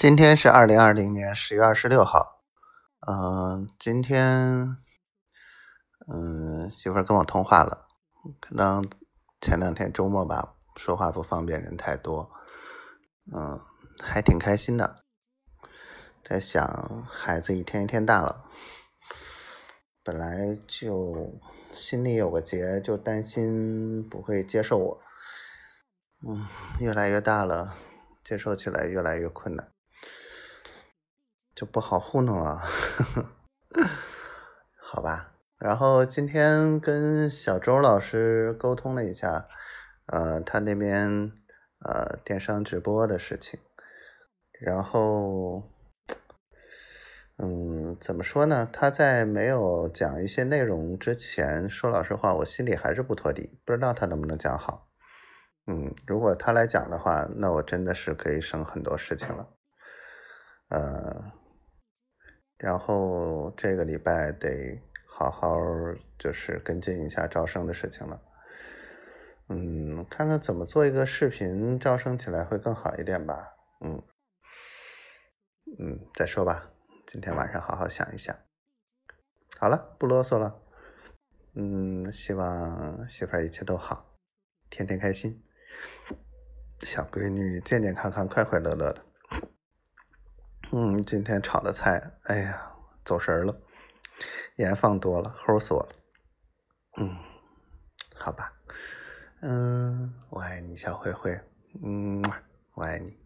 今天是二零二零年十月二十六号，嗯，今天，嗯，媳妇儿跟我通话了，可能前两天周末吧，说话不方便，人太多，嗯，还挺开心的，在想孩子一天一天大了，本来就心里有个结，就担心不会接受我，嗯，越来越大了，接受起来越来越困难。就不好糊弄了，好吧。然后今天跟小周老师沟通了一下，呃，他那边呃电商直播的事情，然后，嗯，怎么说呢？他在没有讲一些内容之前，说老实话，我心里还是不托底，不知道他能不能讲好。嗯，如果他来讲的话，那我真的是可以省很多事情了，呃。然后这个礼拜得好好就是跟进一下招生的事情了，嗯，看看怎么做一个视频招生起来会更好一点吧，嗯，嗯，再说吧，今天晚上好好想一想。好了，不啰嗦了，嗯，希望媳妇儿一切都好，天天开心，小闺女健健康康、快快乐乐的。嗯，今天炒的菜，哎呀，走神儿了，盐放多了，齁死我了。嗯，好吧，嗯，我爱你，小灰灰，嗯，我爱你。